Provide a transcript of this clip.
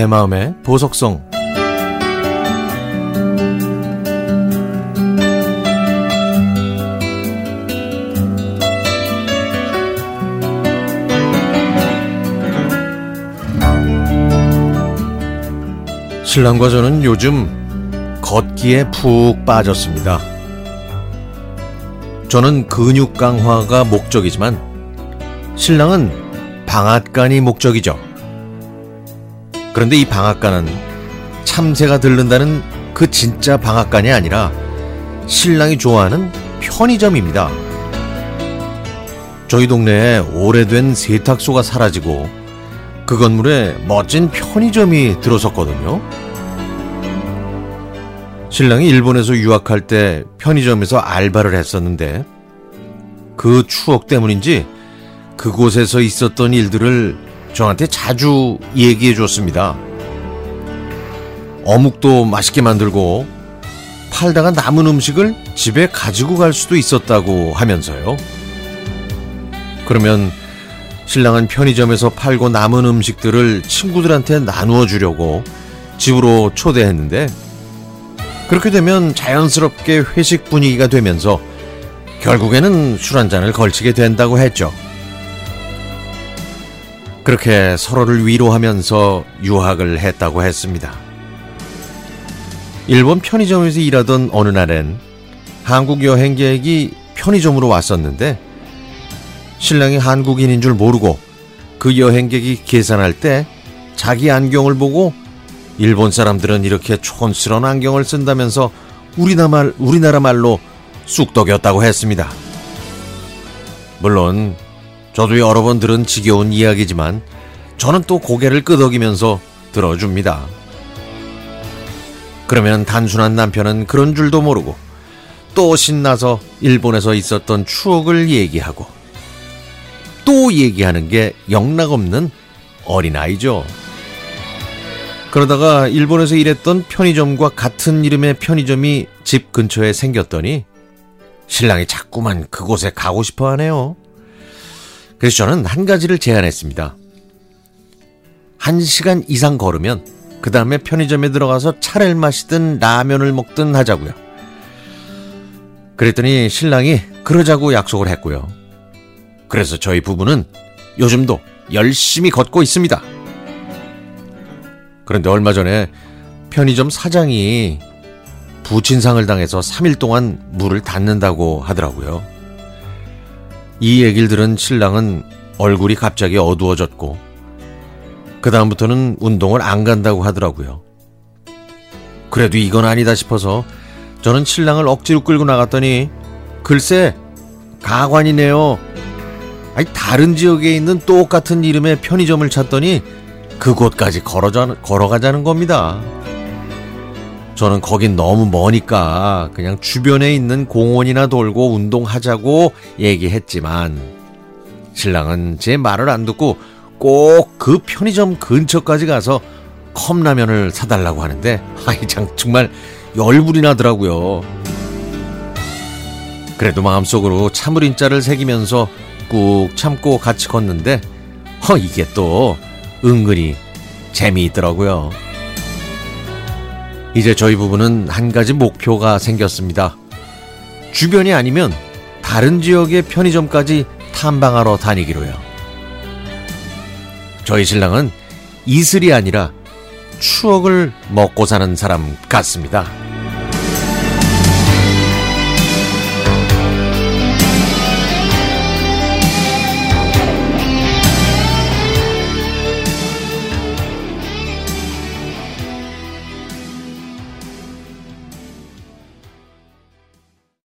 내 마음의 보석성 신랑과 저는 요즘 걷기에 푹 빠졌습니다. 저는 근육 강화가 목적이지만 신랑은 방앗간이 목적이죠. 그런데 이 방앗간은 참새가 들른다는 그 진짜 방앗간이 아니라 신랑이 좋아하는 편의점입니다. 저희 동네에 오래된 세탁소가 사라지고 그 건물에 멋진 편의점이 들어섰거든요. 신랑이 일본에서 유학할 때 편의점에서 알바를 했었는데 그 추억 때문인지 그곳에서 있었던 일들을 저한테 자주 얘기해 줬습니다. 어묵도 맛있게 만들고 팔다가 남은 음식을 집에 가지고 갈 수도 있었다고 하면서요. 그러면 신랑은 편의점에서 팔고 남은 음식들을 친구들한테 나누어 주려고 집으로 초대했는데 그렇게 되면 자연스럽게 회식 분위기가 되면서 결국에는 술 한 잔을 걸치게 된다고 했죠. 그렇게 서로를 위로하면서 유학을 했다고 했습니다. 일본 편의점에서 일하던 어느 날엔 한국 여행객이 편의점으로 왔었는데 신랑이 한국인인 줄 모르고 그 여행객이 계산할 때 자기 안경을 보고 일본 사람들은 이렇게 촌스러운 안경을 쓴다면서 우리나라, 말, 우리나라 말로 쑥덕였다고 했습니다. 물론 저도 여러 번 들은 지겨운 이야기지만 저는 또 고개를 끄덕이면서 들어줍니다. 그러면 단순한 남편은 그런 줄도 모르고 또 신나서 일본에서 있었던 추억을 얘기하고 또 얘기하는 게 영락없는 어린아이죠. 그러다가 일본에서 일했던 편의점과 같은 이름의 편의점이 집 근처에 생겼더니 신랑이 자꾸만 그곳에 가고 싶어 하네요. 그래서 저는 한 가지를 제안했습니다. 한 시간 이상 걸으면 그 다음에 편의점에 들어가서 차를 마시든 라면을 먹든 하자고요. 그랬더니 신랑이 그러자고 약속을 했고요. 그래서 저희 부부는 요즘도 열심히 걷고 있습니다. 그런데 얼마 전에 편의점 사장이 부친상을 당해서 3일 동안 물을 닫는다고 하더라고요. 이 얘기를 들은 신랑은 얼굴이 갑자기 어두워졌고, 그다음부터는 운동을 안 간다고 하더라고요. 그래도 이건 아니다 싶어서 저는 신랑을 억지로 끌고 나갔더니, 글쎄, 가관이네요. 아니, 다른 지역에 있는 똑같은 이름의 편의점을 찾더니 그곳까지 걸어자, 걸어가자는 겁니다. 저는 거긴 너무 머니까 그냥 주변에 있는 공원이나 돌고 운동하자고 얘기했지만 신랑은 제 말을 안 듣고 꼭 그 편의점 근처까지 가서 컵라면을 사달라고 하는데 아이 참 정말 열불이 나더라고요. 그래도 마음속으로 참을인 자를 새기면서 꾹 참고 같이 걷는데 허 이게 또 은근히 재미있더라고요. 이제 저희 부부는 한 가지 목표가 생겼습니다. 주변이 아니면 다른 지역의 편의점까지 탐방하러 다니기로요. 저희 신랑은 이슬이 아니라 추억을 먹고 사는 사람 같습니다.